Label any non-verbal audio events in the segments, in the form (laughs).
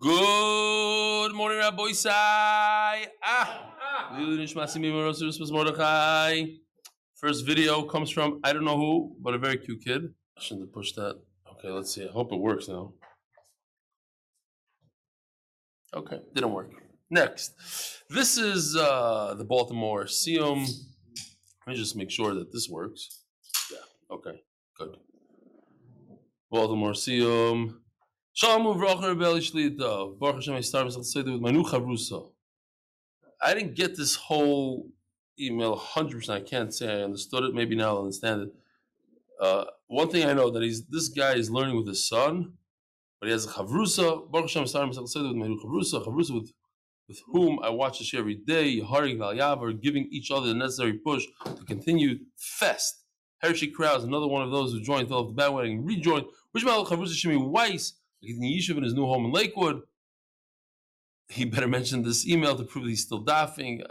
Good morning, Rabbi Sai. Ah, Mordechai. First video comes from I don't know who, but a very cute kid. I shouldn't have pushed that. Okay, let's see. I hope it works now. Okay, didn't work. Next, this is uh, the Baltimore Siyum. Let me just make sure that this works. Yeah. Okay. Good. Baltimore Siyum. Shalom shlita. Baruch Hashem, I start with. I didn't get this whole email 100%. I can't say I understood it. Maybe now I'll understand it. Uh, one thing I know that he's this guy is learning with his son, but he has a chavrusa. Baruch Hashem, start with my new chavrusa. With with whom I watch this every day, Yeharig Valyavar, giving each other the necessary push to continue fest. Hershey Krause, another one of those who joined, fell off the bandwagon, rejoined. Which Malach Chavrusa Shimi Weiss, in Yishuv in his new home in Lakewood. He better mention this email to prove he's still daffing.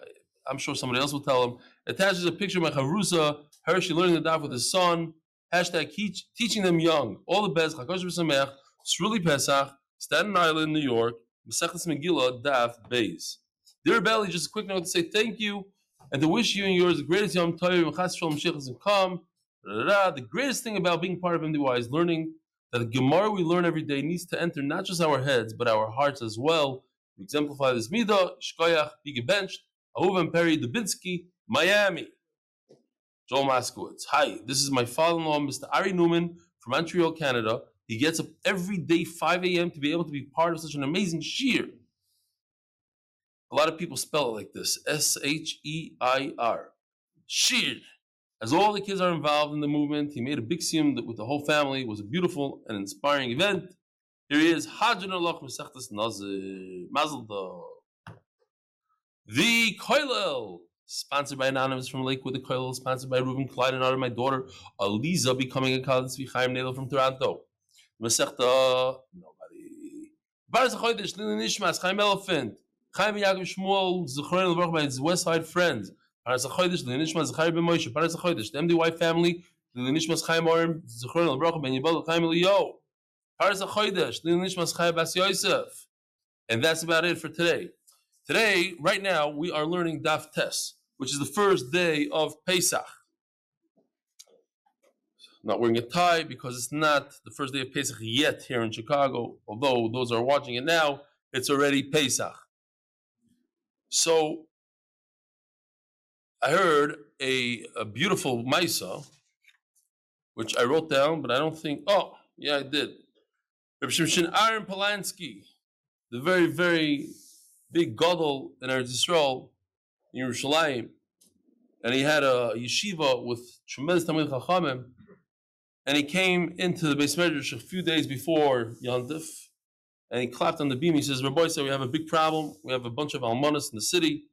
I'm sure somebody else will tell him. Attaches a picture of my Chavrusa, Hershey learning the daf with his son. Hashtag teaching them young. All the best. Chakosh B'Samech, Sruli Pesach, Staten Island, New York. Mesechus Megillah, Daf, Beis. Dear Belly, just a quick note to say thank you and to wish you and yours the greatest Yom Tov, Mechas Shalom Shechas and. The greatest thing about being part of MDY is learning that the Gemara we learn every day needs to enter not just our heads, but our hearts as well. We exemplify this Midah, Shkoyach, Big Benched, Ahuv Perry, Dubinsky, Miami. Joel Maskowitz. Hi, this is my father-in-law, Mr. Ari Newman from Montreal, Canada. He gets up every day, 5 a.m., to be able to be part of such an amazing shear. A lot of people spell it like this S H E I R. Sheer. As all the kids are involved in the movement, he made a big sim with the whole family. It was a beautiful and inspiring event. Here he is, Hajjan Allah. The Koilel, sponsored by Anonymous from Lakewood. The Koilel, sponsored by Reuben Clyde and my daughter, Aliza, becoming a college Chaim Nelo from Toronto. Masechta, nobody. Baraz Chodesh, Lilin Nishmas, Chaim Elefant, Chaim Yaakov Shmuel, Zechron Levrach by his West Side friends. Paras Chodesh, Lilin Nishmas, Zechari Ben Moshe, Paras Chodesh, the MDY family, Lilin Nishmas, Chaim Oren, Zechron Levrach Ben Yibal, Chaim Eliyo. Paras Chodesh, Lilin Nishmas, Chaim Bas Yosef. And that's about it for today. Today, right now, we are learning Daf Tes, which is the first day of Pesach not wearing a tie because it's not the first day of Pesach yet here in Chicago. Although those are watching it now, it's already Pesach. So I heard a, a beautiful Maisa, which I wrote down, but I don't think, oh, yeah, I did. Reb Shimshon Aaron Polanski, the very, very big gadol in Eretz Yisrael, in Yerushalayim, and he had a yeshiva with tremendous Talmid Chachamim, and he came into the base medrash a few days before Yontif, and he clapped on the beam. He says, Rabbi said, we have a big problem. We have a bunch of almanas in the city,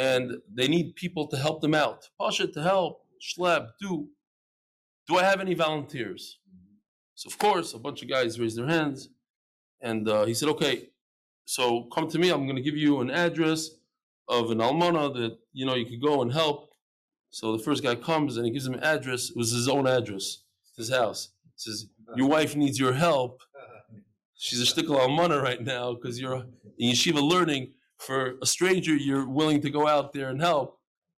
and they need people to help them out. Pasha to help, shleb, do. Do I have any volunteers? So of course, a bunch of guys raised their hands, and uh, he said, okay, so come to me. I'm going to give you an address of an almana that you know you could go and help. So the first guy comes and he gives him an address. It was his own address his house. He says, Your wife needs your help. (laughs) She's a shtickle almana right now because you're in yeshiva learning. For a stranger, you're willing to go out there and help.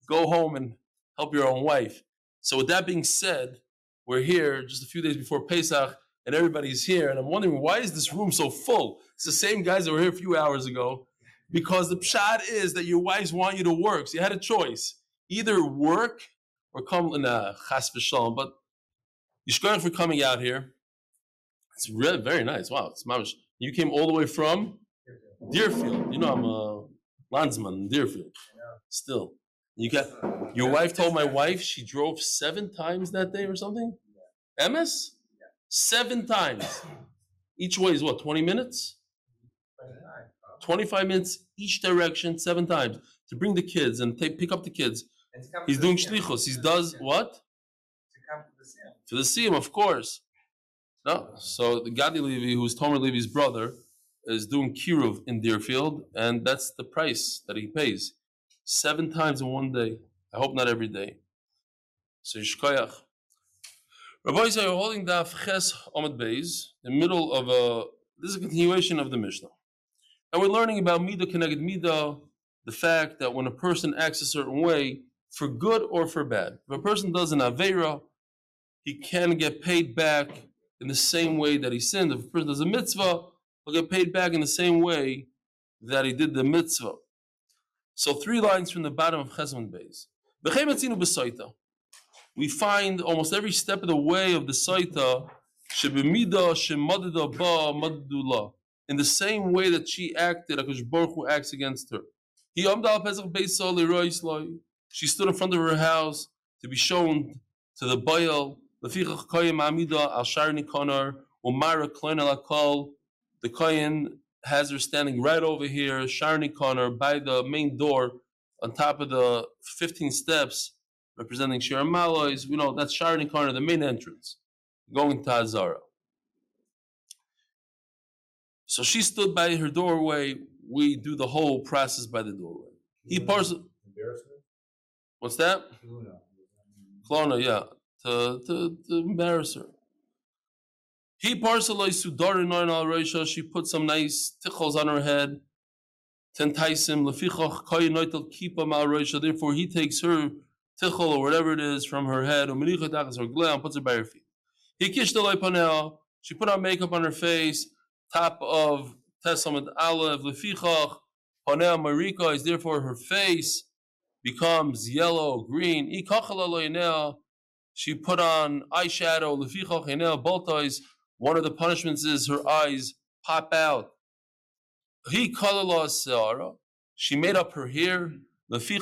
Go home and help your own wife. So, with that being said, we're here just a few days before Pesach, and everybody's here. And I'm wondering why is this room so full? It's the same guys that were here a few hours ago. Because the pshad is that your wives want you to work. So you had a choice: either work or come in a chas v'shalom. But Yishkoyach for coming out here. It's really very nice. Wow, it's mamish. You came all the way from Deerfield. You know I'm a landsman in Deerfield. Still, you got your wife told my wife she drove seven times that day or something. MS, seven times. (coughs) Each way is what twenty minutes. 25 minutes each direction, seven times to bring the kids and take, pick up the kids. He's doing shlichus. He does what? To come to the Siyam. To the siyum, of course. No, so the Gadi Levi, who's Tomer Levi's brother, is doing kiruv in Deerfield, and that's the price that he pays. Seven times in one day. I hope not every day. So Yishkoyach. Rabbi you're holding daf ches omid beis, the middle of a. This is a continuation of the Mishnah. And we're learning about Mida Keneged Mida, the fact that when a person acts a certain way, for good or for bad, if a person does an Avera, he can get paid back in the same way that he sinned. If a person does a mitzvah, he'll get paid back in the same way that he did the mitzvah. So three lines from the bottom of Chesman Beis. We find almost every step of the way of the Saita in the same way that she acted, Akash Baruch Hu acts against her. She stood in front of her house to be shown to the Baal. The Kohen has her standing right over here, Shaar Nikanor, by the main door, on top of the 15 steps representing Shir Malois. We know that's Shaar Nikanor, the main entrance, going to Azara. So she stood by her doorway. We do the whole process by the doorway. He parts. What's that? Klona, yeah, to, to, to embarrass her. He parceloi sudarin al reisha. She put some nice tichos on her head. Tentaisim lefichach koy noitel kipa mal reisha. Therefore, he takes her tichol or whatever it is from her head. Umenicha dachas her and puts it by her feet. He kishdaloi panel. She put on makeup on her face. Top of Testament Aleph lefichach panel marika is therefore her face becomes yellow green. She put on eyeshadow lefichach enel boltois one of the punishments is her eyes pop out. He. She made up her hair. This is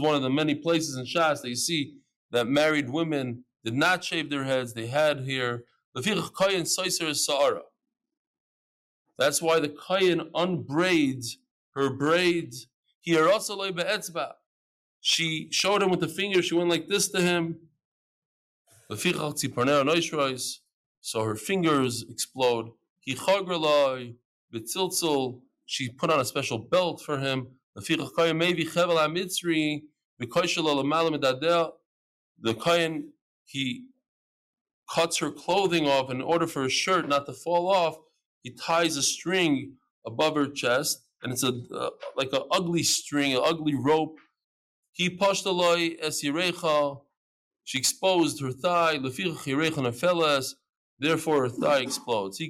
one of the many places in Shas that you see that married women did not shave their heads; they had hair. That's why the kain unbraids her braids. She showed him with the finger. She went like this to him. So her fingers explode. She put on a special belt for him. The Kayan, he cuts her clothing off in order for her shirt not to fall off. He ties a string above her chest, and it's a uh, like an ugly string, an ugly rope. He pashtaloi es she exposed her thigh, therefore her thigh explodes.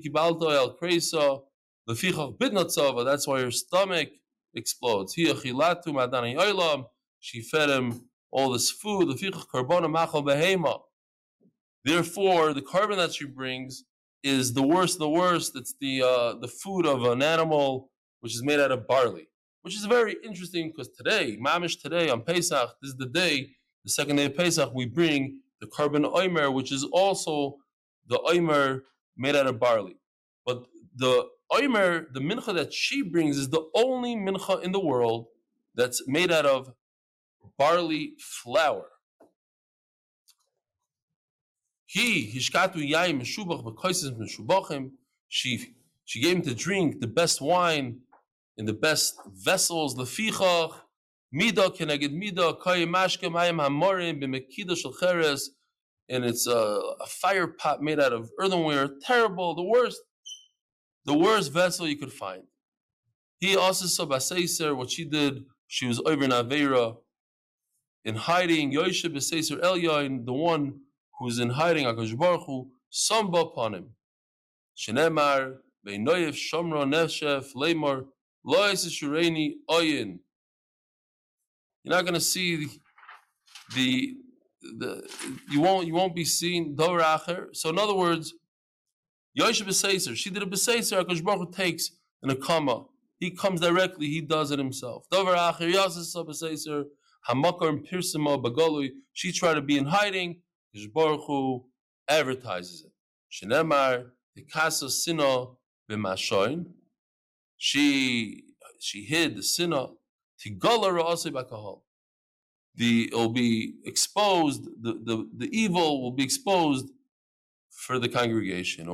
That's why her stomach explodes. She fed him all this food. Therefore, the korban that she brings is the worst, the worst. It's the uh, the food of an animal which is made out of barley, which is very interesting because today, mamish today on Pesach, this is the day the second day of Pesach, we bring the korban oimer, which is also the oimer made out of barley. But the oimer, the mincha that she brings, is the only mincha in the world that's made out of barley flour. He hishkatu yayim meshubach b'koises meshubachim. She she gave him to drink the best wine in the best vessels. Lefichach Mida keneged mida koy mashke mayim hamorim b'mekida shel cheres, and it's a, a, fire pot made out of earthenware. Terrible, the worst, the worst vessel you could find. He also saw Baseiser, what she did, she was over in Avera, in hiding, Yoshe Baseiser Elyain, the one who's in hiding, Akash Baruch Hu, samba upon him. Shenemar, Beinoyev Shomro Nefshef, Lemar, Lois Shureni Oyin, you're not going to see the, the, you won't you won't be seeing doracher. So in other words, Yosha B'Seiser, she did a B'Seiser, Akash Baruch takes in a comma. He comes directly, he does it himself. Doracher, Yosha B'Seiser, Hamakar and Pirsimo Bagolui, she tried to be in hiding, Akash Baruch advertises it. Shenemar, the Casa Sino B'Mashoin, she she hid the sinah the it will be exposed, the, the, the evil will be exposed for the congregation.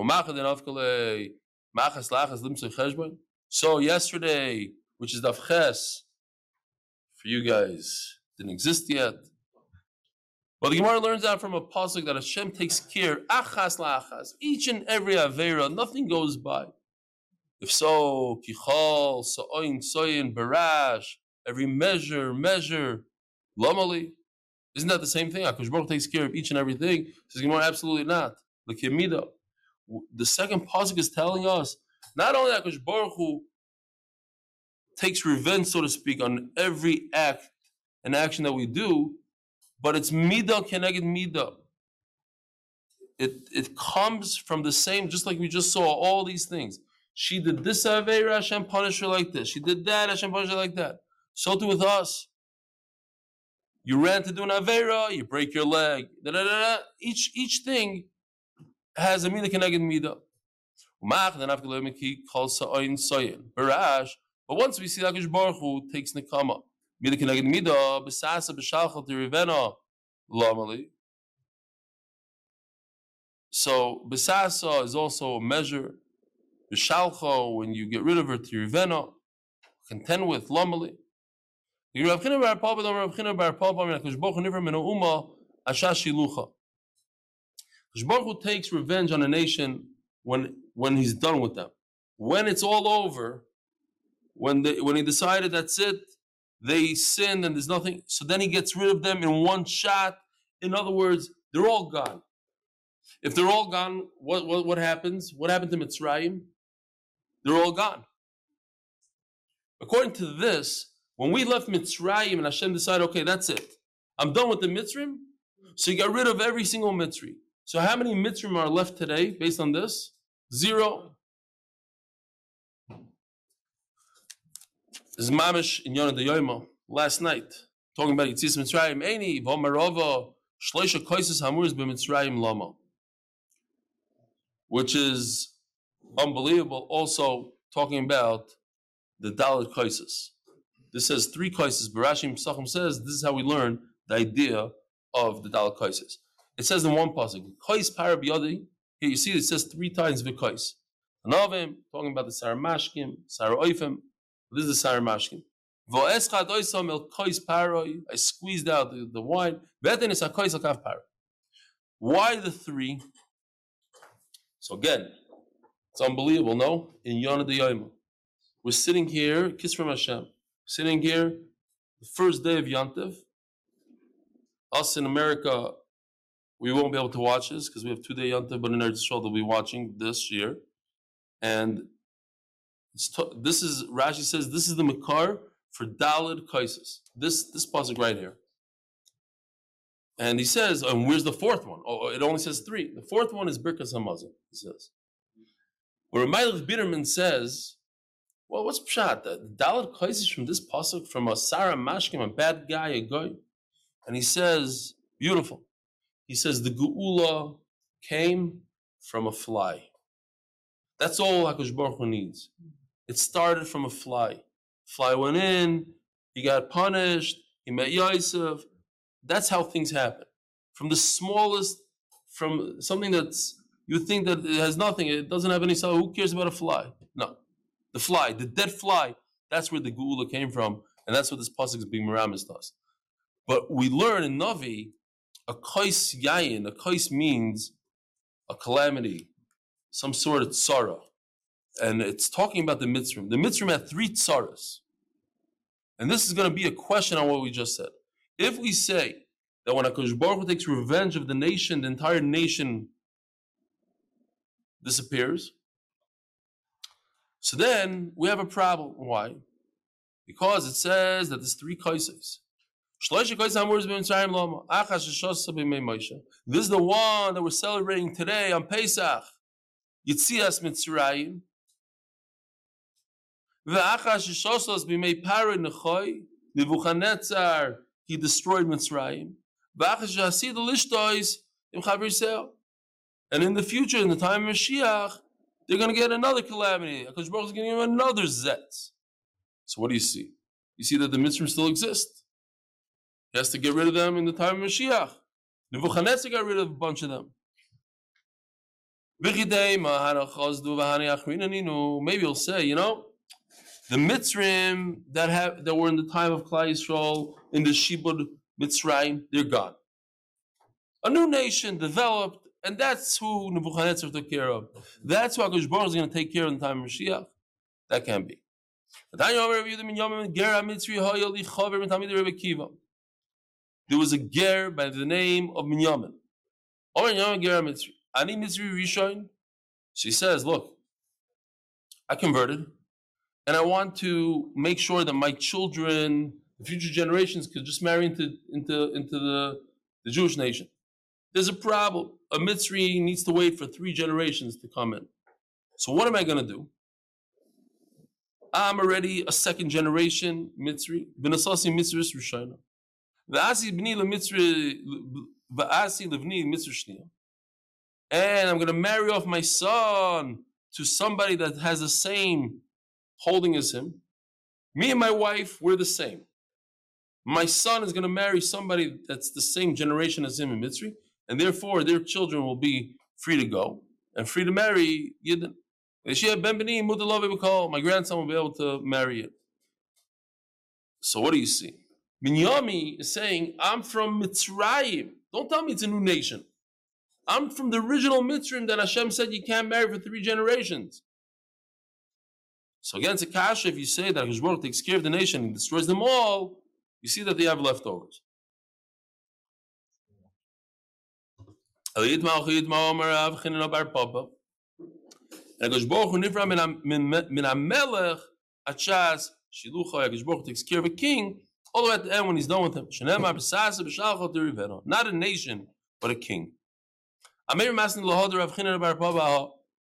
So yesterday, which is Dafches, for you guys, didn't exist yet. But the Gemara learns out from a pasuk that Hashem takes care, achas la'achas, each and every avera, nothing goes by. If so, kichol, sa'oin, soyin, barash, every measure, measure, lomali. Isn't that the same thing? Akash Baruch takes care of each and everything. Says Gemara, absolutely not. The The second pasuk is telling us not only Akash Baruch Hu takes revenge, so to speak, on every act and action that we do, but it's midah keneged midah. It it comes from the same, just like we just saw all these things. She did this Aveira, Hashem punished her like this. She did that, Hashem punished her like that. So too with us. You ran to do an Aveira, you break your leg. Da, da, da, each each thing has a midah keneged midah. But once we see Akash Baruch Hu takes Nikama, Mida Keneged Mida, Besasa Beshalchot Rivena Lamali. So Besasa is also a measure. Beshalcho, when you get rid of her to Rivena, contend with Lamali. Rav takes revenge on a nation when when he's done with them. When it's all over, when they, when he decided that's it, they sinned and there's nothing. So then he gets rid of them in one shot. In other words, they're all gone. If they're all gone, what, what, what happens? What happened to Mitzrayim? They're all gone. According to this, when we left Mitzrayim and Hashem decided, okay, that's it. I'm done with the Mitzrayim. So he got rid of every single Mitzri. So how many Mitzrayim are left today based on this? Zero. This is Mamish in Yonah de Yoimo last night, talking about Yitzis Mitzrayim, Eini, Vomarova, Shloisha Koises Hamurs b'Mitzrayim Lama, which is unbelievable. Also talking about the Dalit Koises. This says three Koises. Barashim Sachim says this is how we learn the idea of the Dalit Koises. It says in one passage, Kois Parabiyadi. Here you see it says three times Vikois. Anavim, talking about the Sarah Mashkim, Sarah Oifim, this is the Sarah Mashkin. I squeezed out the, the wine. Why the three? So again, it's unbelievable, no? In Yonah de Yoima. We're sitting here, kiss from Hashem, sitting here, the first day of Yantiv. Us in America, we won't be able to watch this because we have two day Yantiv, but in Eretz Yisrael they'll be watching this year. And this is Rashi says this is the makar for Dalid Kaisis. This this pasuk right here. And he says, and where's the fourth one? Oh, it only says three. The fourth one is Birkas Hamazon, he says. Where Ramaylik Biderman says, well, what's pshat? The Dalid Kaisis from this pasuk from a Sarah Mashkim, a bad guy, a guy. And he says, beautiful. He says the Geula came from a fly. That's all Hakadosh Baruch Hu needs. It started from a fly. Fly went in, he got punished, he met Yosef. That's how things happen. From the smallest, from something that's, you think that it has nothing, it doesn't have any soul. Who cares about a fly? No. The fly, the dead fly, that's where the Geula came from, and that's what this pasuk is being miramis to us. But we learn in Navi, a kais yayin, a kais means a calamity, some sort of sorrow and it's talking about the Mitzrim. The Mitzrim had three tsaras. And this is going to be a question on what we just said. If we say that when Akash Baruch Hu takes revenge of the nation, the entire nation disappears, so then we have a problem. Why? Because it says that there's three kaises. This is the one that we're celebrating today on Pesach. Yitzias Mitzrayim. He destroyed Mitzrayim. And in the future, in the time of Mashiach, they're going to get another calamity. Because Baruch is going to give another Zetz. So what do you see? You see that the Mitzrayim still exist. He has to get rid of them in the time of Mashiach. Nebuchadnezzar got rid of a bunch of them. Maybe he'll say, you know, the Mitzrim that have that were in the time of Klal Yisrael in the Shibud Mitzrayim, they're gone. A new nation developed, and that's who Nebuchadnezzar took care of. That's who Akash is going to take care of in the time of Mashiach. That can't be. There was a ger by the name of Binyamin. She says, Look, I converted, and I want to make sure that my children, the future generations, could just marry into, into, into the, the Jewish nation. There's a problem. A Mitzri needs to wait for three generations to come in. So what am I going to do? I'm already a second generation Mitzri. V'nasasi Mitzris Rishayna. V'asi b'ni le'mitzri, v'asi levni Mitzri Shniya. And I'm going to marry off my son to somebody that has the same holding as him. Me and my wife, we're the same. My son is going to marry somebody that's the same generation as him in Mitzri, and therefore their children will be free to go and free to marry Yidden. My grandson will be able to marry it. So what do you see? Binyami is saying, I'm from Mitzrayim. Don't tell me it's a new nation. I'm from the original Mitzrayim that Hashem said you can't marry for three generations. So against a kasha, if you say that Hashbaruch takes care of the nation and destroys them all, you see that they have leftovers. And Akash Baruch Hu nifra min hamelech achas shilucha. Akash Baruch takes care of a king all the way at the end when he's done with him. Not a nation, but a king. Amir Masni lahoder Rav Chiner Bar Papa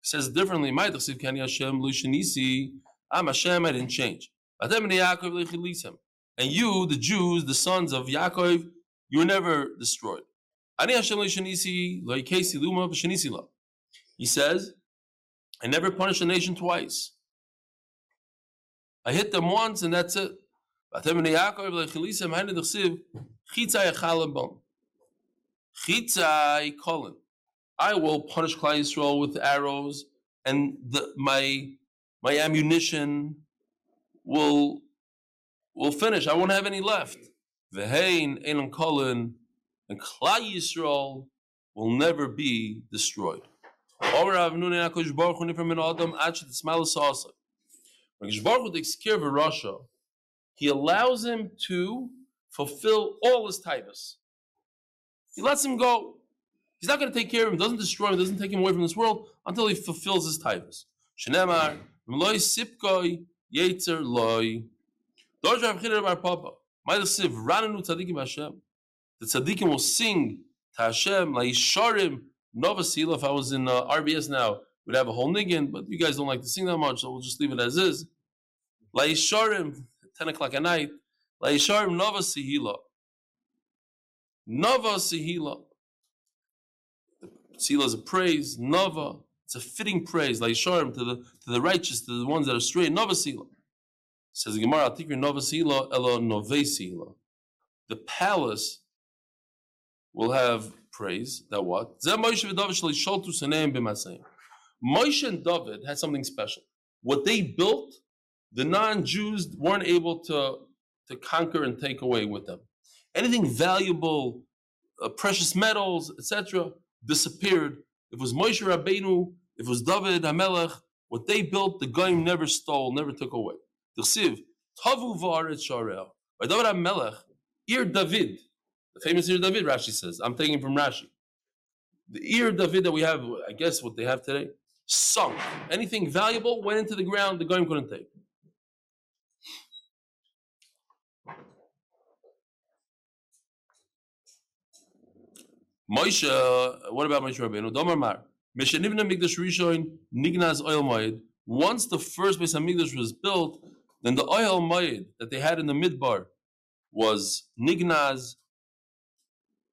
says differently. My tachsiv kani Hashem lushanisi. I'm Hashem. I didn't change. And you, the Jews, the sons of Yaakov, you were never destroyed. Ani Hashem lushanisi lo yikesi luma. He says. I never punish a nation twice. I hit them once and that's it. I will punish Klal Yisrael with arrows, and the, my my ammunition will will finish. I won't have any left. Kolin and Klal Yisrael will never be destroyed. When Hakadosh Baruch Hu takes care of Russia, he allows him to fulfill all his taivas. He lets him go. He's not going to take care of him, doesn't destroy him, doesn't take him away from this world until he fulfills his taivas. Shenemar, Mloi Sipkoi, Yetzer Loi. Doj Rav Chiner Bar Papa. Ma'il Siv, Rananu Tzadikim Hashem. The Tzadikim will sing to Hashem, La Yisharim, Nova Sila, if I was in uh, RBS now, we'd have a whole niggin, but you guys don't like to sing that much, so we'll just leave it as is. Laisharim, 10 o'clock at night, Laisharim Nova Sihila. Nova Sihila. Sila is a praise, Nova, it's a fitting praise, Laisharim to the to the righteous, to the ones that are straight, Nova Sila. Says Gemara, Atikri Nova Sila, Elo Nove Sila. The palace will have praise that what? Moshe and David had something special. What they built, the non-Jews weren't able to, to conquer and take away with them. Anything valuable, uh, precious metals, etc., disappeared. If it was Moshe Rabbeinu, if it was David Hamelech, what they built, the Goyim never stole, never took away. By David Hamelech, Ir David, the famous Ir David, Rashi says. I'm taking from Rashi. The Ir David that we have, I guess what they have today, sunk. Anything valuable went into the ground, the Goyim couldn't take. Moshe, what about Moshe Rabbeinu? Domar Mar. Meshenivna Migdash Rishon Nignaz Oil Moed. Once the first Beis Hamikdash was built, then the oil moed that they had in the midbar was Nignaz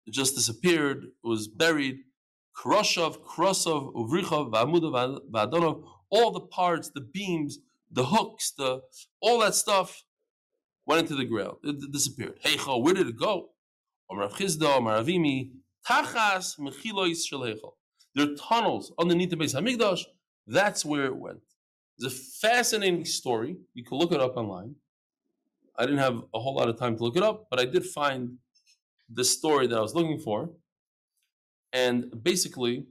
it just disappeared, was buried. Kroshav, Krosov, Uvrichov, Vamudav, Vadonov, all the parts, the beams, the hooks, the all that stuff went into the ground. It, disappeared. Heichel, where did it go? Omar Chisda, Omar Avimi, Tachas, Mechilois Shalechel. There are tunnels underneath the base Hamikdash. That's where it went. It's a fascinating story. You can look it up online. I didn't have a whole lot of time to look it up, but I did find the story that I was looking for. And basically,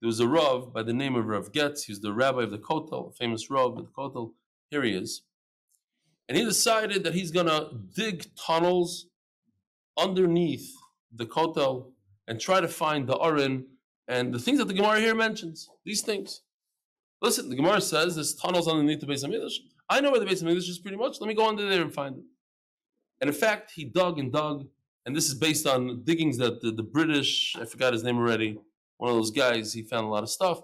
there was a Rav by the name of Rav Getz. He's the rabbi of the Kotel, famous Rav of the Kotel. Here he is. And he decided that he's going to dig tunnels underneath the kotel and try to find the Aron and the things that the Gemara here mentions. These things. Listen, the Gemara says there's tunnels underneath the base of Midrash. I know where the base of Midrash is pretty much. Let me go under there and find it. And in fact, he dug and dug, and this is based on diggings that the, the British, I forgot his name already, one of those guys, he found a lot of stuff.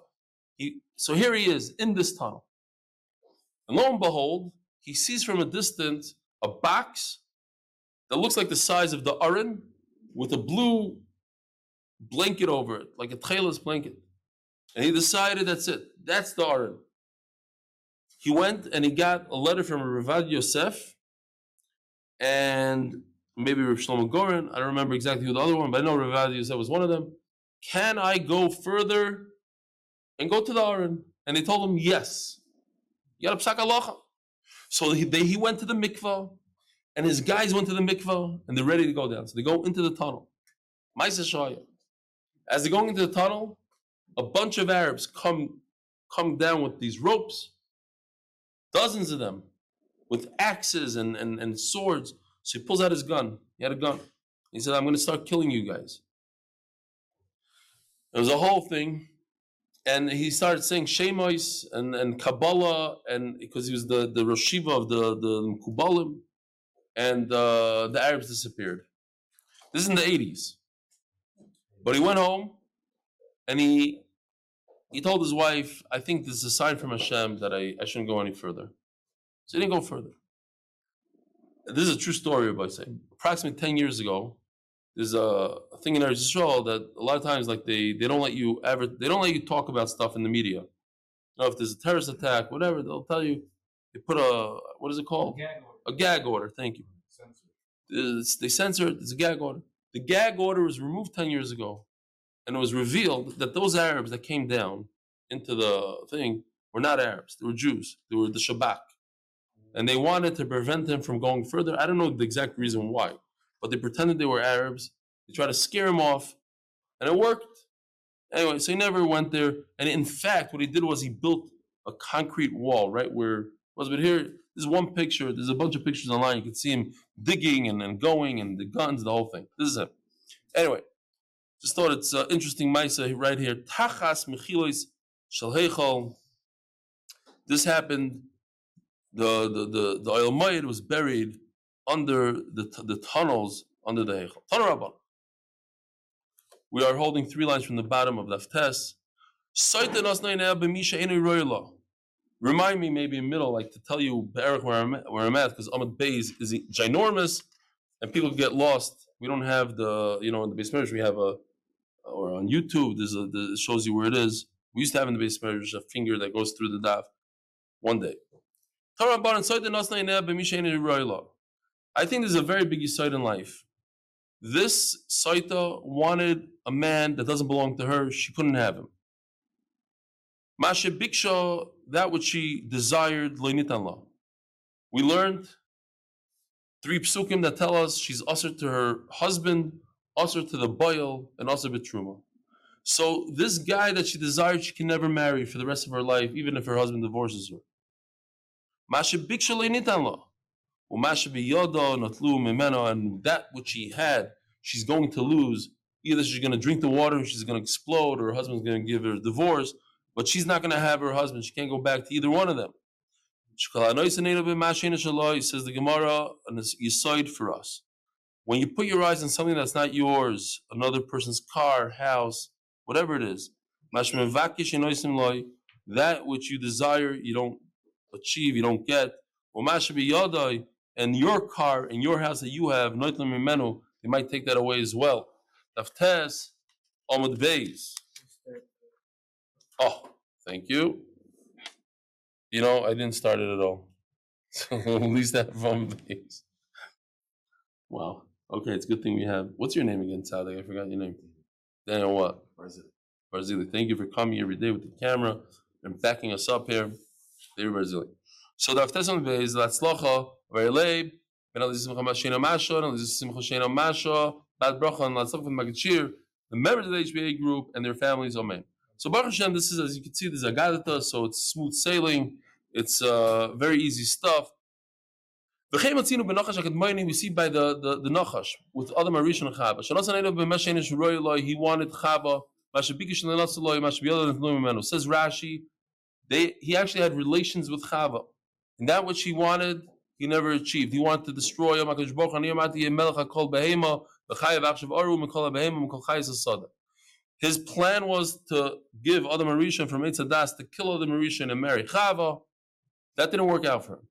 He, so here he is in this tunnel. And lo and behold, he sees from a distance a box that looks like the size of the Aron with a blue blanket over it, like a tailless blanket. And he decided that's it. That's the Aron. He went and he got a letter from Ravad Yosef and maybe Rav Shlomo Goren. I don't remember exactly who the other one, but I know Ravad Yosef was one of them. Can I go further and go to the Aron? And they told him, yes. So he, he went to the mikvah, and his guys went to the mikvah, and they're ready to go down. So they go into the tunnel. As they're going into the tunnel, a bunch of Arabs come come down with these ropes, dozens of them, with axes and, and, and swords. So he pulls out his gun. He had a gun. He said, I'm going to start killing you guys. It was a whole thing. And he started saying Shemois and, and Kabbalah, and because he was the, the Roshiva of the, the Kubalim, and uh, the Arabs disappeared. This is in the 80s. But he went home and he he told his wife, I think this is a sign from Hashem that I, I shouldn't go any further. So he didn't go further. This is a true story, by saying. Approximately 10 years ago, there's a, thing in Israel that a lot of times like they, they don't let you ever they don't let you talk about stuff in the media. You know, if there's a terrorist attack, whatever, they'll tell you they put a what is it called? A gag order. A gag order, thank you. It's- they censor it, it's a gag order. The gag order was removed 10 years ago, and it was revealed that those Arabs that came down into the thing were not Arabs, they were Jews, they were the Shabak. And they wanted to prevent them from going further. I don't know the exact reason why, but they pretended they were Arabs. They tried to scare him off, and it worked. Anyway, so he never went there. And in fact, what he did was he built a concrete wall right where was. But here, there's one picture. There's a bunch of pictures online. You can see him digging and, going and the guns, the whole thing. This is it. Anyway, just thought it's uh, interesting. Maisa right here. Tachas mechilos Shalheichal. This happened. The the the the oil Mayid was buried under the the tunnels under the Rabban. We are holding three lines from the bottom of Laftes. Remind me maybe in middle, like to tell you where I'm at, where I'm at, because Amud Beis is ginormous, and people get lost. We don't have the, you know, in the base marriage we have a, or on YouTube there's a, the, shows you where it is. We used to have in the base marriage a finger that goes through the daf. One day. I think there's a very big side in life. This Saita wanted a man that doesn't belong to her. She couldn't have him. Masha Biksha, that which she desired, Leinitanla. We learned three psukim that tell us she's usher to her husband, usher to the boil, and usher betruma. So this guy that she desired, she can never marry for the rest of her life, even if her husband divorces her. Masha Biksha Leinitanla. Umasha biyodo natlu mimeno, and that which she had, she's going to lose. Either she's going to drink the water, she's going to explode, or her husband's going to give her a divorce, but she's not going to have her husband. She can't go back to either one of them. He Says the Gemara, and it's yisoid for us. When you put your eyes on something that's not yours, another person's car, house, whatever it is, that which you desire, you don't achieve, you don't get. And your car and your house that you have, they might take that away as well. Daftes, Amud Beis. Oh, thank you. You know, I didn't start it at all. (laughs) So at least that Amud Beis. Wow. Okay, it's a good thing we have. What's your name again, Sadik? I forgot your name. Daniel what? Barzili. Barzili. Thank you for coming every day with the camera and backing us up here. David Barzili. So the Aftesan is Latzlocha, very late, Ben Al Simcha Mashina Masha, and Simcha Shena Masha, Bad Bracha, and Latzlocha Magachir, the members of the HBA group and their families, Amen. So Baruch Hashem, this is, as you can see, there's a Gadata, so it's smooth sailing. It's uh, very easy stuff. We see by the, the, the Nachash with Adam Arishon Chava. He wanted Chava. Says Rashi, they, he actually had relations with Chava. And that which he wanted, he never achieved. He wanted to destroy. His plan was to give Adam Arishan from Eitzadas to kill Adam Arishan and marry Chava. That didn't work out for him.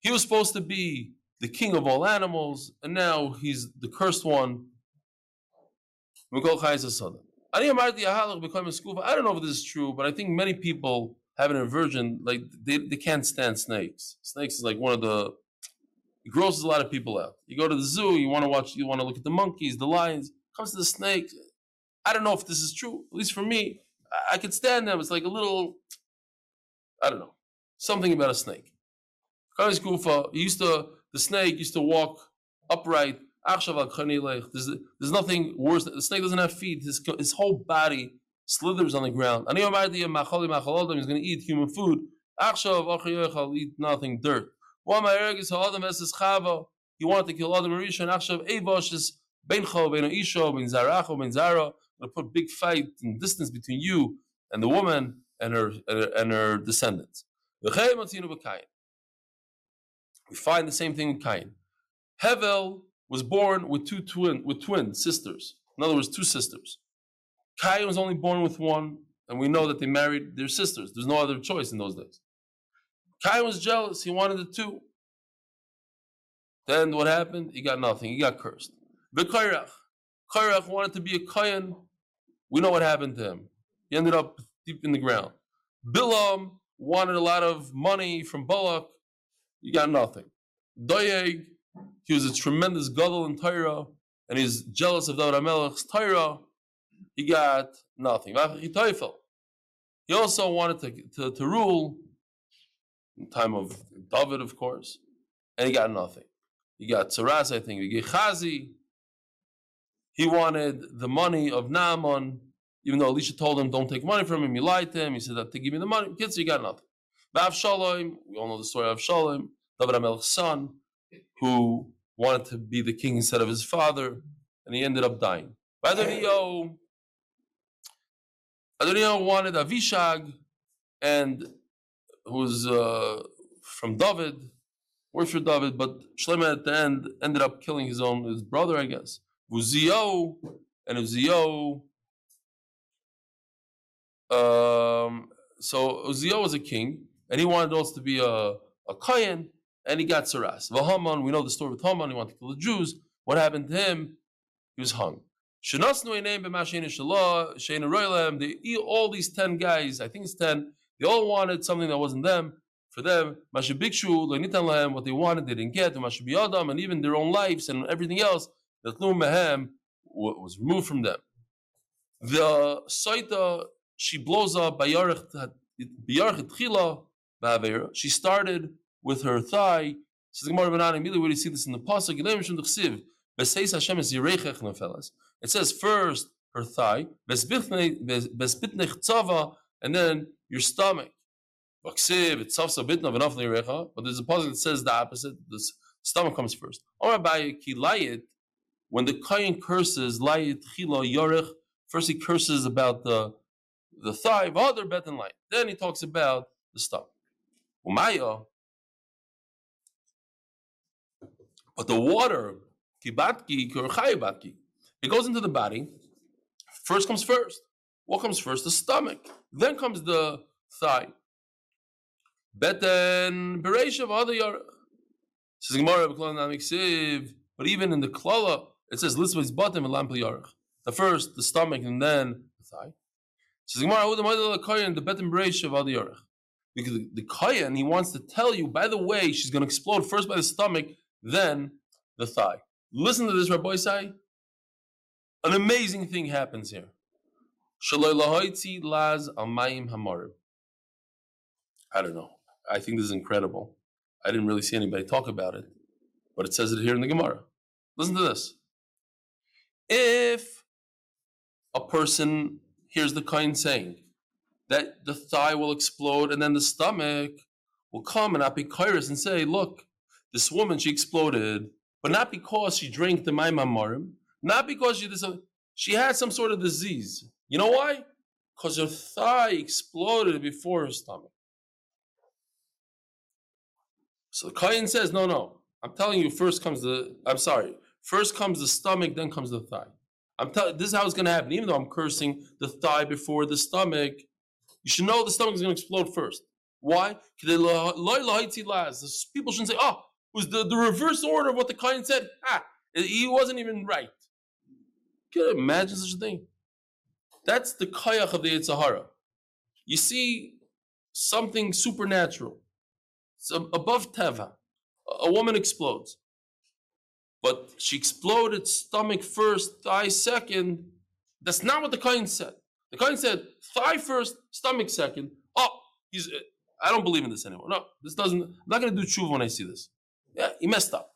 He was supposed to be the king of all animals, and now he's the cursed one. I don't know if this is true, but I think many people have an aversion, like they, they can't stand snakes. Snakes is like one of the it grosses a lot of people out. You go to the zoo, you want to watch, you want to look at the monkeys, the lions. Comes to the snake. I don't know if this is true. At least for me, I, I could stand them. It's like a little, I don't know, something about a snake. He used to, the snake used to walk upright. There's, nothing worse. The snake doesn't have feet. His, his whole body slithers on the ground. He's going to eat human food. He'll eat nothing, dirt. He wanted to kill Adam and Ben Zara. to put big fight and distance between you and the woman and her and her descendants. We find the same thing in Cain. Hevel was born with two twin with twin sisters. In other words, two sisters. Cain was only born with one, and we know that they married their sisters. There's no other choice in those days. Cain was jealous. He wanted the two. Then what happened? He got nothing. He got cursed. The Kairach wanted to be a Kayan. We know what happened to him. He ended up deep in the ground. Bilam wanted a lot of money from Balak. He got nothing. Doyeg, he was a tremendous gadol in Torah, and he's jealous of David HaMelech's Torah. He got nothing. He also wanted to, to, to rule in time of David, of course, and he got nothing. He got Tsaras, I think, he got Chazi. He wanted the money of Naaman, even though Elisha told him, don't take money from him. He lied to him. He said, that to give me the money. Kids, he got nothing. Avshalom, we all know the story of Avshalom, David HaMelech's son, who wanted to be the king instead of his father, and he ended up dying. Adonio, Adonio wanted Avishag, and who's uh, from David, works for David, but Shlomo at the end ended up killing his own his brother, I guess. Uzio, and Uzio. Um, so Uzio was a king, and he wanted also to be a, a Kayan, and he got Saras. Vahaman, we know the story with Haman, he wanted to kill the Jews. What happened to him? He was hung. All these 10 guys, I think it's 10, they all wanted something that wasn't them. For them, what they wanted, they didn't get, and even their own lives and everything else, that Mehem was removed from them. The Saita, she blows up by She started with her thigh. Says Gemara Banana, immediately where you see this in the Pasuk, it says first her thigh, and then your stomach. But there's a puzzle that says the opposite. The stomach comes first. When the Kayan curses, first he curses about the the thigh, other bet light. Then he talks about the stomach. But the water, kibatki, it goes into the body. First comes first. What comes first? The stomach. Then comes the thigh. Beten bereishav other yarech. Says Gemara, but even in the klala, it says lisvay's bottom and lampel yarech. The first, the stomach, and then the thigh. Says Gemara, the beten bereishav other. Because the, the kohen, he wants to tell you, by the way, she's going to explode first by the stomach, then the thigh. Listen to this, Rabbi Sai. An amazing thing happens here. I don't know. I think this is incredible. I didn't really see anybody talk about it, but it says it here in the Gemara. Listen to this. If a person hears the kind saying that the thigh will explode and then the stomach will come and apikoris and say, look, this woman, she exploded, but not because she drank the maimamarim, not because she did she had some sort of disease. You know why? Because her thigh exploded before her stomach. So the says, no, no. I'm telling you, first comes the, I'm sorry, first comes the stomach, then comes the thigh. I'm telling this is how it's going to happen. Even though I'm cursing the thigh before the stomach, you should know the stomach is going to explode first. Why? Because people shouldn't say, oh, was the, the reverse order of what the client said. Ah, he wasn't even right. Can you imagine such a thing? That's the kayach of the Yitzhahara. You see something supernatural. It's above Teva. A woman explodes. But she exploded stomach first, thigh second. That's not what the Kain said. The Kain said thigh first, stomach second. Oh, he's. I don't believe in this anymore. No, this doesn't. I'm not going to do tshuva when I see this. Yeah, he messed up.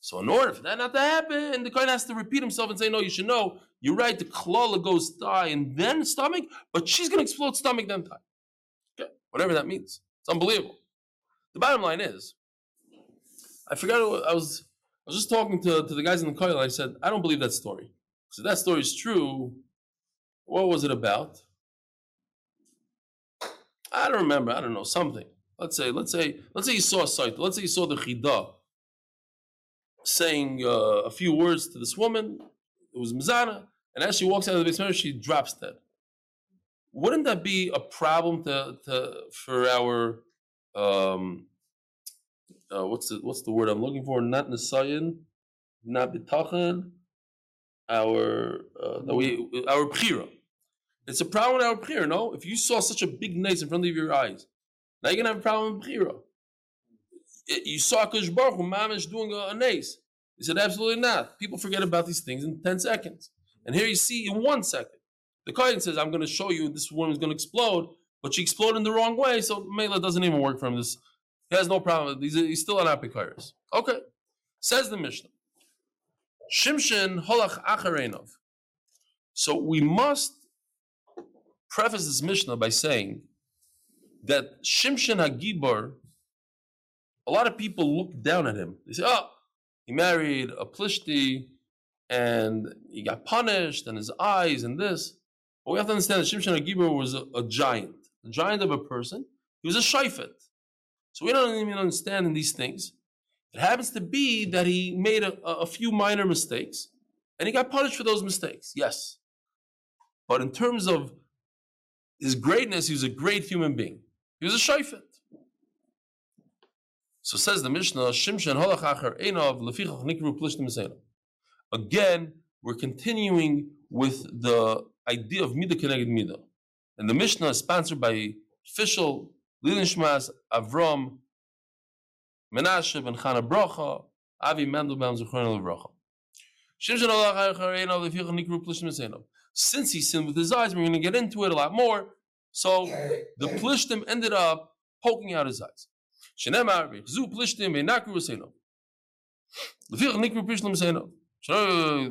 So in order for that not to happen, the Kain has to repeat himself and say, "No, you should know. You're right. The klala goes thigh and then stomach, but she's going to explode stomach then thigh. Okay, whatever that means. It's unbelievable. The bottom line is, I forgot. I was I was just talking to, to the guys in the. And I said, I don't believe that story. So that story is true. What was it about? I don't remember. I don't know something. Let's say, let's say, let's say you saw a sight. Let's say you saw the chida saying uh, a few words to this woman. It was Mizana, and as she walks out of the basement, she drops dead. Wouldn't that be a problem to, to for our um, uh, what's the what's the word I'm looking for? Not Nisayan, not Bitachan, our uh, that we our Bchira. It's a problem in our prayer, no? If you saw such a big nace in front of your eyes, now you're gonna have a problem with Bchira. You saw Kush Baruch Mamish doing a, a nace. He said, absolutely not. People forget about these things in 10 seconds. And here you see in one second. The Kohen says, I'm to show you this woman is going to explode, but she exploded in the wrong way, so Mela doesn't even work for him. This he has no problem. He's, he's still an apikairis. Okay. Says the Mishnah. Shimshon holach acharenov. So we must preface this Mishnah by saying that Shimshon Hagibor, a lot of people look down at him. They say, oh, he married a Plishti and he got punished and his eyes and this. But we have to understand that Shimshon Hagibor was a, a giant, a giant of a person. He was a shaifet. So we don't even understand in these things. It happens to be that he made a, a few minor mistakes and he got punished for those mistakes, yes. But in terms of his greatness, he was a great human being. He was a shaifet. So says the Mishnah, Shimshon halachacher enov lefichach nikru plishtim Again, we're continuing with the idea of midah keneged midah. And the Mishnah is sponsored by official Lilishmas, Avram, Menashe ben Chana Brocha, Avi Mendelbaum Zechron Levrocha. Since he sinned with his eyes, we're going to get into it a lot more. So the Plishtim ended up poking out his eyes.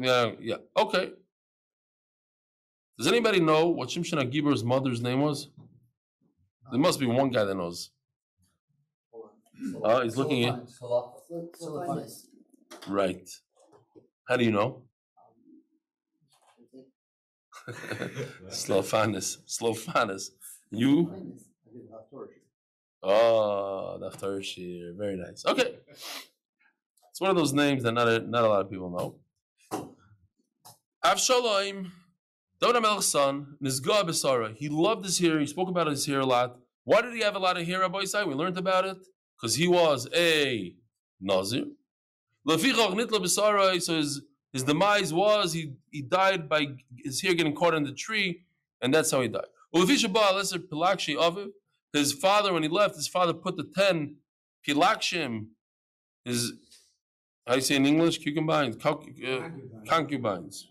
Yeah, yeah. okay. Does anybody know what Shimshon Agiber's mother's name was? There must be one guy that knows. Uh, he's looking at. Right. How do you know? (laughs) Slofanis. Slofanis. You? Oh, Daftarshi. Very nice. Okay. It's one of those names that not a, not a lot of people know. Avshalom. David HaMelech's son, Nizgah Besara, he loved his hair, he spoke about his hair a lot. Why did he have a lot of hair, Rabbi Isai? We learned about it. Because he was a Nazir. So his, his demise was he, he died by his hair getting caught in the tree, and that's how he died. His father, when he left, his father put the ten pilakshim, his how do you say in English? Concubines, uh, concubines,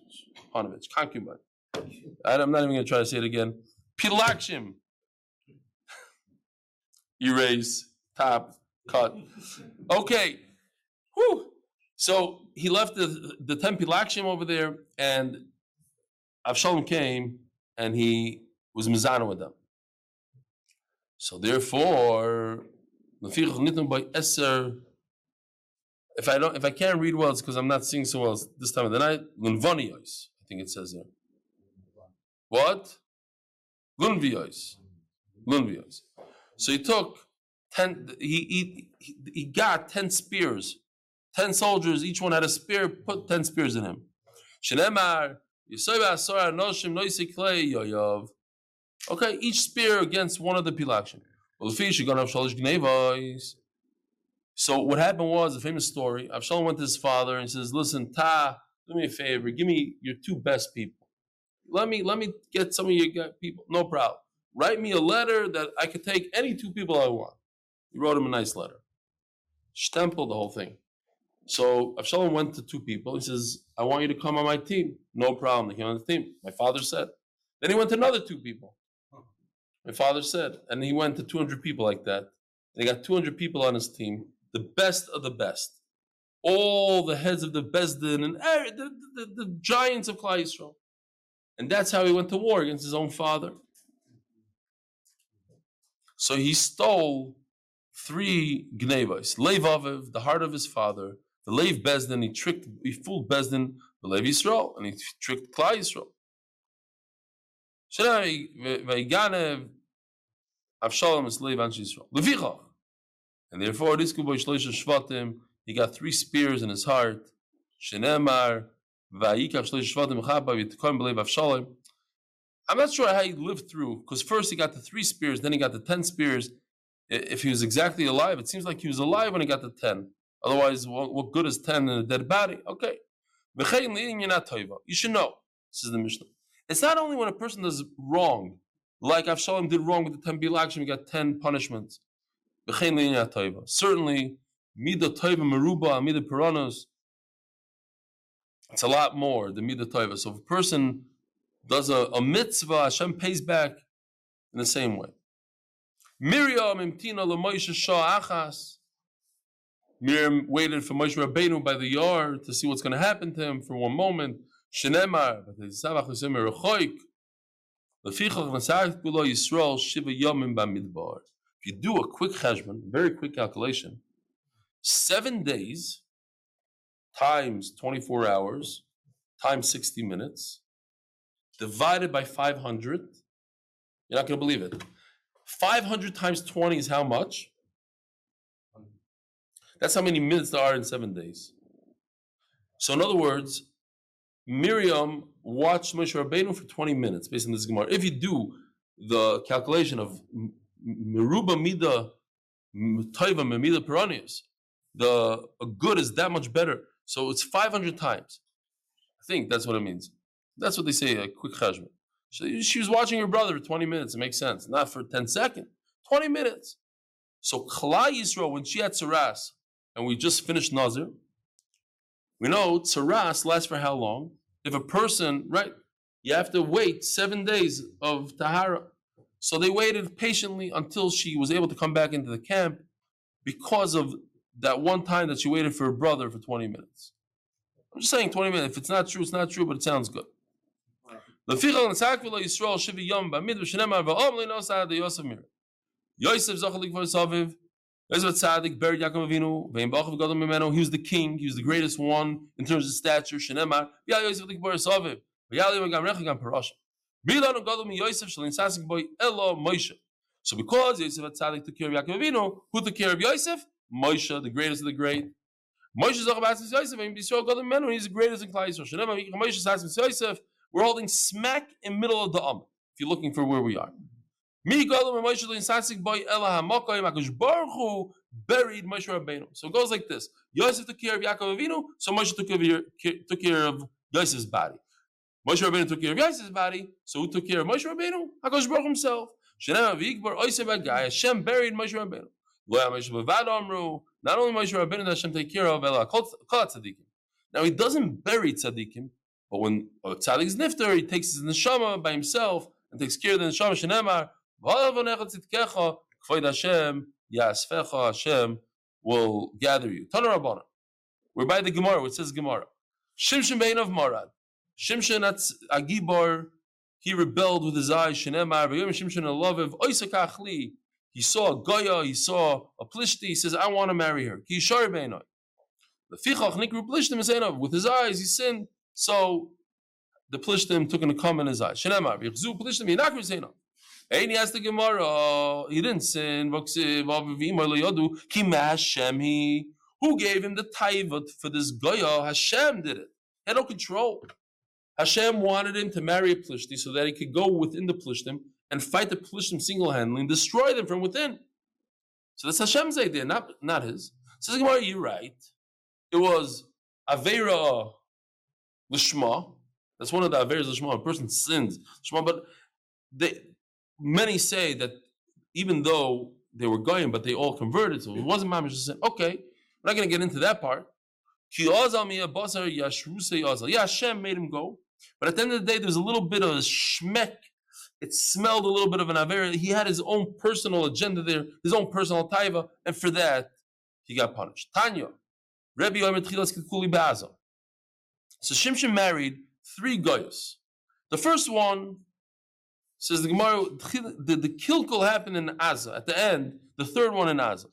concubines, concubines. I'm not even going to try to say it again. Pilakshim. Erase, top, cut. Okay. Whew. So he left the, the 10 Pilakshim over there, and Avshalom came and he was Mizana with them. So therefore. If I don't, if I can't read well, it's because I'm not seeing so well this time of the night. Lunvaniyos, I think it says there. What? Lunvios. Lunvios. So he took ten. He, he he got ten spears, ten soldiers. Each one had a spear. Put ten spears in him. Okay, each spear against one of the pilakshim. So what happened was a famous story. Avshalom went to his father and says, "Listen, Ta, do me a favor. Give me your two best people. Let me let me get some of your people. No problem. Write me a letter that I could take any two people I want." He wrote him a nice letter. Stempel the whole thing. So Avshalom went to two people. He says, I want you to come on my team. No problem. They on the team. My father said. Then he went to another two people. My father said. And he went to 200 people like that. And he got 200 people on his team, the best of the best. All the heads of the Besdin and the, the, the, the giants of Klal Yisrael. And that's how he went to war against his own father. So he stole three gnevos, Lev Aviv, the heart of his father, the Lev Bezdin, he tricked, he fooled Bezdin, the Lev Yisrael, and he tricked Klal Yisrael. Vayganev Avshalom is Lev Yisrael. Levichach. And therefore, this Kuboy Shloisha Shvatim, he got three spears in his heart. Shenemar, Shloisha Shvatim, Chaba, Yitkoim Belev Avshalom. I'm not sure how he lived through, because first he got the three spears, then he got the ten spears. If he was exactly alive, it seems like he was alive when he got the ten. Otherwise, what, what good is 10 in a dead body? Okay. You should know, says the Mishnah. It's not only when a person does wrong, like Avshalom did wrong with the 10 bilakshim, he got 10 punishments. Certainly, Mida Toiva Meruba, Mida Piranos, it's a lot more than Mida Toiva. So if a person does a, a mitzvah, Hashem pays back in the same way. Miriam imtina l'moishe shah achas. Miriam waited for Moshe Rabbeinu by the yard to see what's going to happen to him for one moment. Shenemar, if you do a quick cheshbon, very quick calculation, seven days times 24 hours times 60 minutes divided by 500, you're not going to believe it. 500 times 20 is how much? That's how many minutes there are in seven days. So, in other words, Miriam watched Moshe Rabbeinu for 20 minutes, based on this Gemara. If you do the calculation of Meruba Mida Taiva Memida Piranius, the good is that much better. So it's 500 times. I think that's what it means. That's what they say, a quick cheshbon. So she was watching her brother for 20 minutes. It makes sense. Not for 10 seconds. 20 minutes. So Klal Yisrael, when she had Saras, and we just finished Nazir, we know Tsaras lasts for how long? If a person, right, you have to wait seven days of Tahara. So they waited patiently until she was able to come back into the camp because of that one time that she waited for her brother for 20 minutes. I'm just saying 20 minutes. If it's not true, it's not true, but it sounds good. Yosef Tzaddik buried Yaakov Avinu. Vein. He was the king. He was the greatest one in terms of stature. Yosef Parasha. Yosef Shalin Sasik Boy Elo. So because Yosef Tzaddik took care of Yaakov Avinu, who took care of Yosef? Moshe, the greatest of the great. Moshe Basis Yosef. And Yisrael Gadol Mimeno. He's the greatest in Klal Yisrael. Moshe Sasik Yosef. We're holding smack in middle of the Am. If you're looking for where we are. Mi golem Moshe Linsasik boy Ela Hamokoy Makush Baruch buried Moshe Rabbeinu. So it goes like this: Yosef took care of Yaakov Avinu, so Moshe took care of, took care of Yosef's body. Moshe Rabbeinu took care of Yosef's body, so who took care of Moshe Rabbeinu? Hakadosh Baruch Himself. Shenema v'ikbar oisev agay. Hashem buried Moshe Rabbeinu. Lo Moshe bevad amru. Not only Moshe Rabbeinu that Hashem take care of, ela kol tzaddikim. Now he doesn't bury tzaddikim, but when a tzaddik is nifter, he takes his neshama by himself and takes care of the neshama. Shenemar Hashem Hashem will gather you. Tana Rabbana. We're by the Gemara, which says Gemara. Shimshon Bein of Marad. Shimshon at Agibor, he rebelled with his eyes. Shenemar, Vayom Shimshon he saw a Goya, he saw a Plishti, he says, I want to marry her. Ki yishar beinoi. The fichach nikru Plishtim is with his eyes, he sinned. So the Plishtim took an come in his eyes. Shenemar, v'yichzu Plishtim, yinakru seinoi. And he asked the Gemara, oh, he didn't sin. Who gave him the taiva for this goya? Hashem did it. He had no control. Hashem wanted him to marry a Plishti so that he could go within the Plishtim and fight the Plishtim single-handedly and destroy them from within. So that's Hashem's idea, not, not his. Says Gemara, you're right. It was Avera Lishma. That's one of the Averas Lishma. A person sins. Lishma, but they, many say that even though they were going, but they all converted, so it wasn't Mamish sin. Okay, we're not going to get into that part. Yeah, Hashem made him go. But at the end of the day, there was a little bit of a shmek. It smelled a little bit of an aver. He had his own personal agenda there, his own personal taiva, and for that, he got punished. Tanya, Rebbe. So Shimshon married three goyos. The first one says the Gemara, the, the kilkul happened in Aza. At the end, the third one in Aza.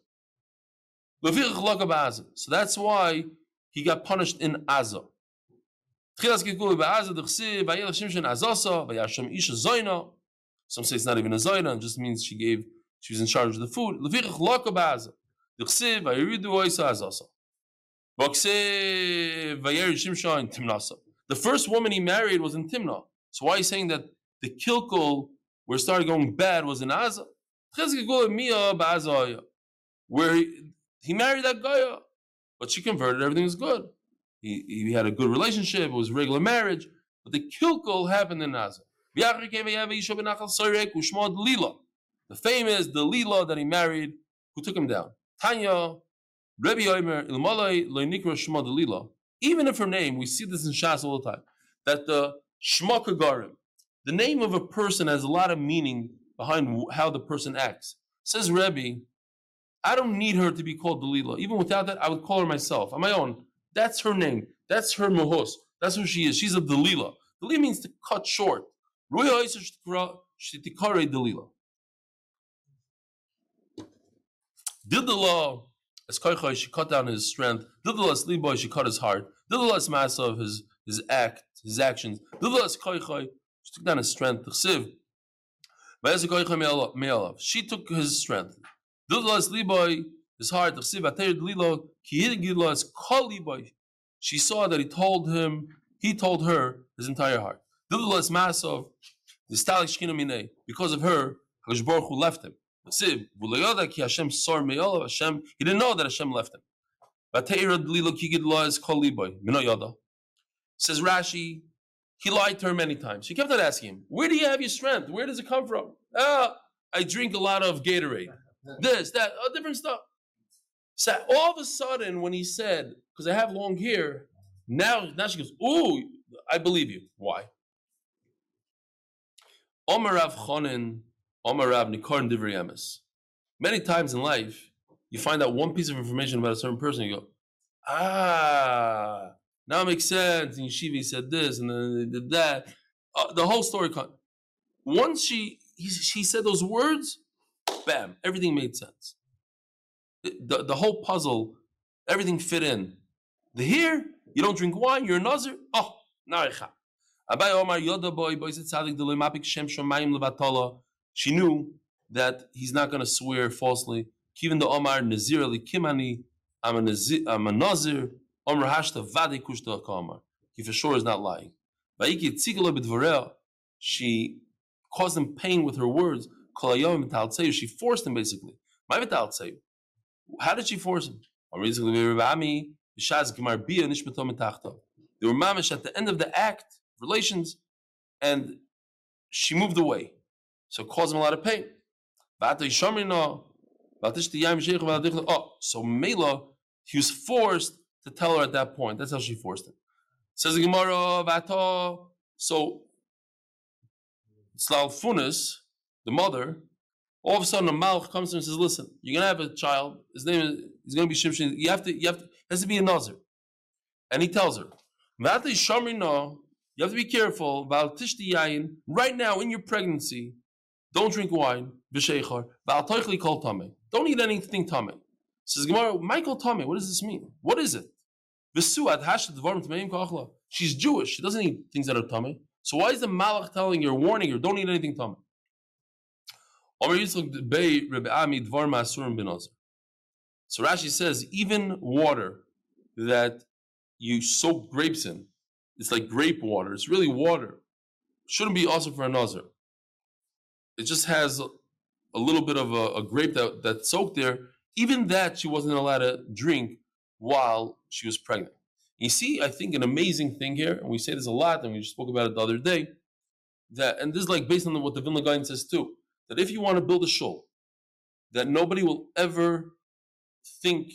So that's why he got punished in Aza. Some say it's not even a zoyna, it just means she gave, she was in charge of the food. The first woman he married was in Timnah. So why are you saying that the kilkul where it started going bad was in Aza? Where he, he married that Goya, but she converted, everything was good. He, he had a good relationship, it was regular marriage, but the kilkul happened in Aza. The famous the Lila that he married, who took him down. Tanya, Rebbe Omer, Ilmalai, Loinikra Shema Lila. Even if her name, we see this in Shas all the time, that the Shema Kagarim, the name of a person has a lot of meaning behind how the person acts. Says Rebbe, I don't need her to be called Dalila. Even without that, I would call her myself on my own. That's her name. That's her mahos. That's who she is. She's a Dalila. Dalila means to cut short. Dalila. Didala, as Koichoi, she cut down his strength. Didala, as Liboy, she cut his heart. Didala, as Masa of his, his act, his actions. Didala, as Koichoi, she took down his strength. She took his strength. His heart. She saw that he told him, he told her his entire heart. Because of her, Hu left him. He didn't know that Hashem left him. Says Rashi, he lied to her many times. She kept on asking him, Where do you have your strength? Where does it come from? Ah, I drink a lot of Gatorade (laughs) this, that, uh, different stuff. So all of a sudden, when he said, because I have long hair, now, now she goes, Ooh, I believe you. Why? Omer Rav Chonin, Omer Rav Nikorn Divriyamis. Many times in life, you find out one piece of information about a certain person, you go, ah, now it makes sense. And Yeshiva said this, and then they did that. Uh, the whole story. Once she he, she said those words, bam, everything made sense. The, the whole puzzle, everything fit in. The here, you don't drink wine, you're a nazir. Oh, naricha. Abaye Omar Yoda boy boy tzadik the lemapik shem shomayim levatala. She knew that he's not going to swear falsely. Even the Omar Nazir ali kimani. I'm a nazir. I'm a nazir. Omar hashta vade kushta kamar. He for sure is not lying. She caused him pain with her words. She forced him basically. How did she force him? They were mamish at the end of the act, relations, and she moved away. So it caused him a lot of pain. Oh, so Mela, he was forced to tell her at that point. That's how she forced him. Says the Gemara, so Slalfunis, the mother, all of a sudden a malach comes to him and says, "Listen, you're gonna have a child. His name is he's gonna be Shimshon. You have to, you have to, has to be a nazir." And he tells her, "You have to be careful right now in your pregnancy. Don't drink wine. Don't eat anything tame. Says Gemara, Michael tame. What does this mean? What is it? She's Jewish. She doesn't eat things that are tummy. So why is the malach telling her, warning her, don't eat anything tummy? So Rashi says, even water that you soak grapes in, it's like grape water. It's really water. Shouldn't be also for a nazar. It just has a, a little bit of a, a grape that, that soaked there. Even that she wasn't allowed to drink while she was pregnant. You see, I think an amazing thing here, and we say this a lot, and we just spoke about it the other day, that and this is like based on what the Vilna Gaon says too, that if you want to build a shul, that nobody will ever think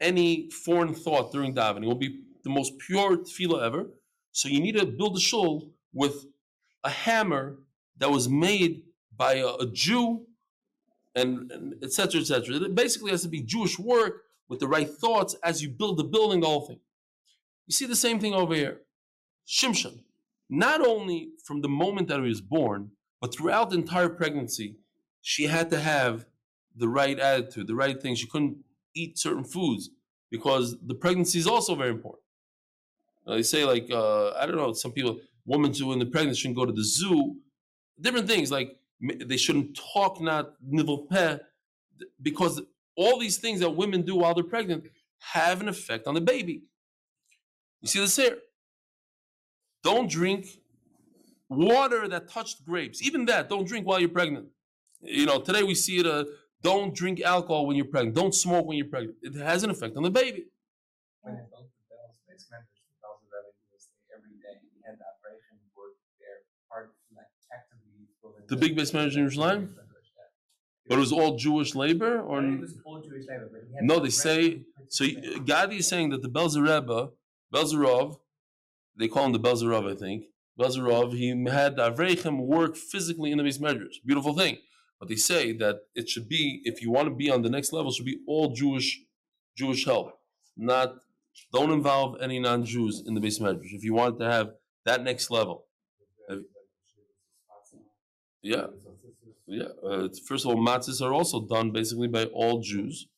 any foreign thought during davening. It will be the most pure tefillah ever. So you need to build a shul with a hammer that was made by a, a Jew, and etc. etc. Et it basically has to be Jewish work with the right thoughts as you build the building, the whole thing. You see the same thing over here. Shimshon, not only from the moment that he was born, but throughout the entire pregnancy, she had to have the right attitude, the right thing. She couldn't eat certain foods because the pregnancy is also very important. They say, like, uh, I don't know, some people, women who in the pregnancy shouldn't go to the zoo, different things, like they shouldn't talk, not nivel because all these things that women do while they're pregnant have an effect on the baby. You see this here? Don't drink water that touched grapes. Even that, don't drink while you're pregnant. You know, today we see it. Uh, don't drink alcohol when you're pregnant. Don't smoke when you're pregnant. It has an effect on the baby. When the expenditures, the bells of revenue was there every day. We had the operation work there, part like actively. building The big base manager in Jerusalem? But it was all Jewish labor, or It was all Jewish labor, but he had No, they say- so. Gadi is saying that the Belzer Rebbe, Belzerov, they call him the Belzerov, I think. Belzerov, he had the Avreichim work physically in the Beis Medrash. Beautiful thing. But they say that it should be, if you want to be on the next level, it should be all Jewish, Jewish help. Not, don't involve any non-Jews in the Beis Medrash. If you want to have that next level. Yeah. Yeah. Uh, first of all, matzahs are also done basically by all Jews.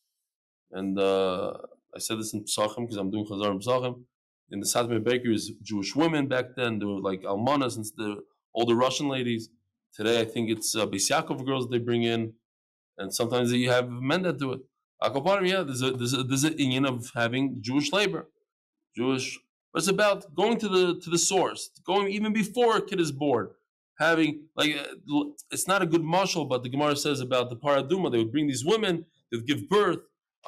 And uh, I said this in Psachim because I'm doing Chazar in Psachim. In the Satmar bakeries, Jewish women back then, they were like almanas and the older Russian ladies. Today, I think it's uh, Beis Yaakov girls they bring in, and sometimes you have men that do it. Akoparim, yeah, there's a there's a there's an union of having Jewish labor, Jewish. But it's about going to the to the source, going even before a kid is born, having like uh, it's not a good marshal, but the Gemara says about the paraduma, they would bring these women, they'd give birth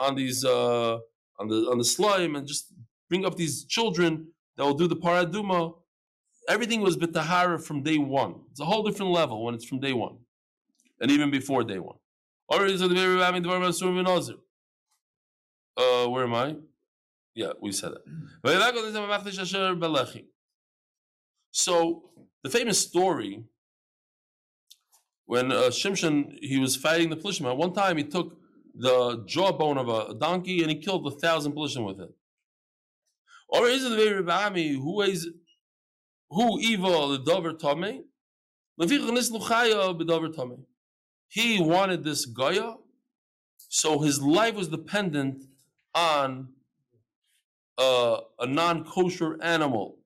on these uh on the on the slime and just bring up these children that will do the paraduma. Everything was bitahara from day one. It's a whole different level when it's from day one, and even before day one. Or is it the very having the Uh, where am I? Yeah, we said that. So the famous story when uh, Shimshon he was fighting the Plishtim. At one time, he took the jawbone of a donkey and he killed a thousand Plishtim with it. Or is it the very Rebbe who is who evil the dover tame? He wanted this Goya, so his life was dependent on uh, a non-kosher animal.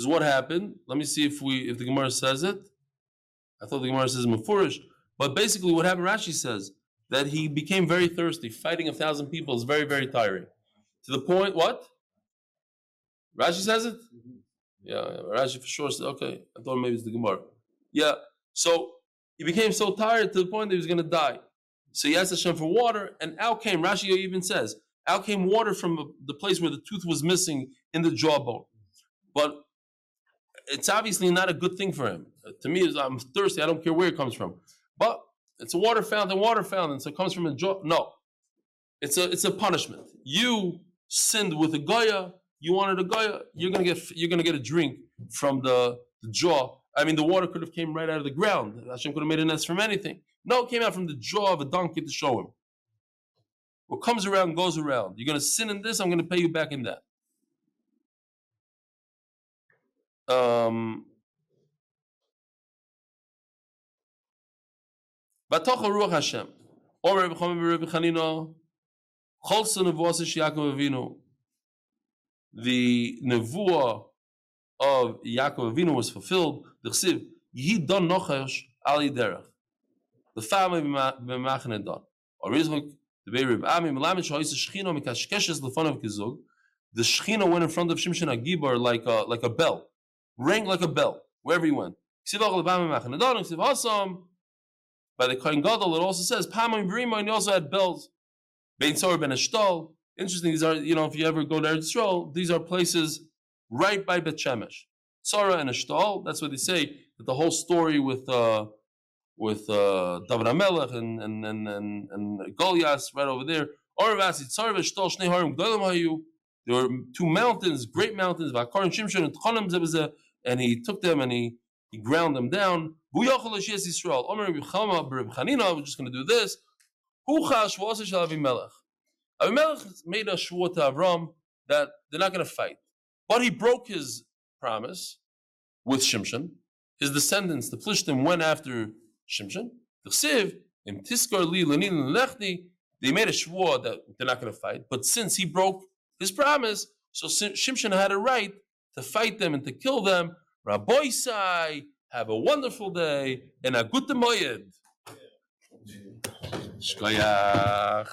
Because what happened? Let me see if we if the Gemara says it. I thought the Gemara says Mefurish, but basically what happened? Rashi says that he became very thirsty. Fighting a thousand people is very very tiring. To the point, what? Rashi says it. Mm-hmm. Yeah, yeah, Rashi for sure said, okay. I thought maybe it's the Gemara. Yeah. So he became so tired to the point that he was going to die. So he asked Hashem for water, and out came, Rashi even says, out came water from the place where the tooth was missing in the jawbone. But it's obviously not a good thing for him. Uh, To me, I'm thirsty. I don't care where it comes from. But it's a water fountain, water fountain. So it comes from a jaw. No, it's a it's a punishment. You sinned with a goya. You wanted a goya. You're gonna get you're gonna get a drink from the, the jaw. I mean, the water could have came right out of the ground. Hashem could have made a nest from anything. No, it came out from the jaw of a donkey to show him. What comes around goes around. You're gonna sin in this. I'm gonna pay you back in that. Um, ruach Hashem. Omer Rebbe Chama Rebbe Chanina. Cholsa nevuah Yaakov Avinu. The nevuah of Yaakov Avinu was fulfilled. The chsiv Yi don nochash ali derech. The family b'machne don. Originally, the Beir Reb Ami Melamed Shoyis Shechina Mikashkeshes Lefonav Kizug. The Shechina went in front of Shimshon Agibar like a like a bell, rang like a bell wherever he went. By the Kohen Gadol, it also says and he also had bells. Ben. Interesting. These are you know if you ever go there to Eretz Yisrael, these are places right by Bet Shemesh. Sora and Eshtol. That's what they say. That the whole story with. Uh, with uh, David Amelech and and and and, and Goliath right over there. There were two mountains, great mountains, Shimshon and Tchanim and he took them and he, he ground them down. Yisrael. We're just going to do this. Avimelech made a shvuah to Avram that they're not going to fight, but he broke his promise with Shimshon. His descendants, the Plishtim, went after Shimshon. They made a shvua that they're not going to fight. But since he broke his promise, so Shimshon had a right to fight them and to kill them. Rabbi Sai, have a wonderful day and a good moyed. Shkoyach.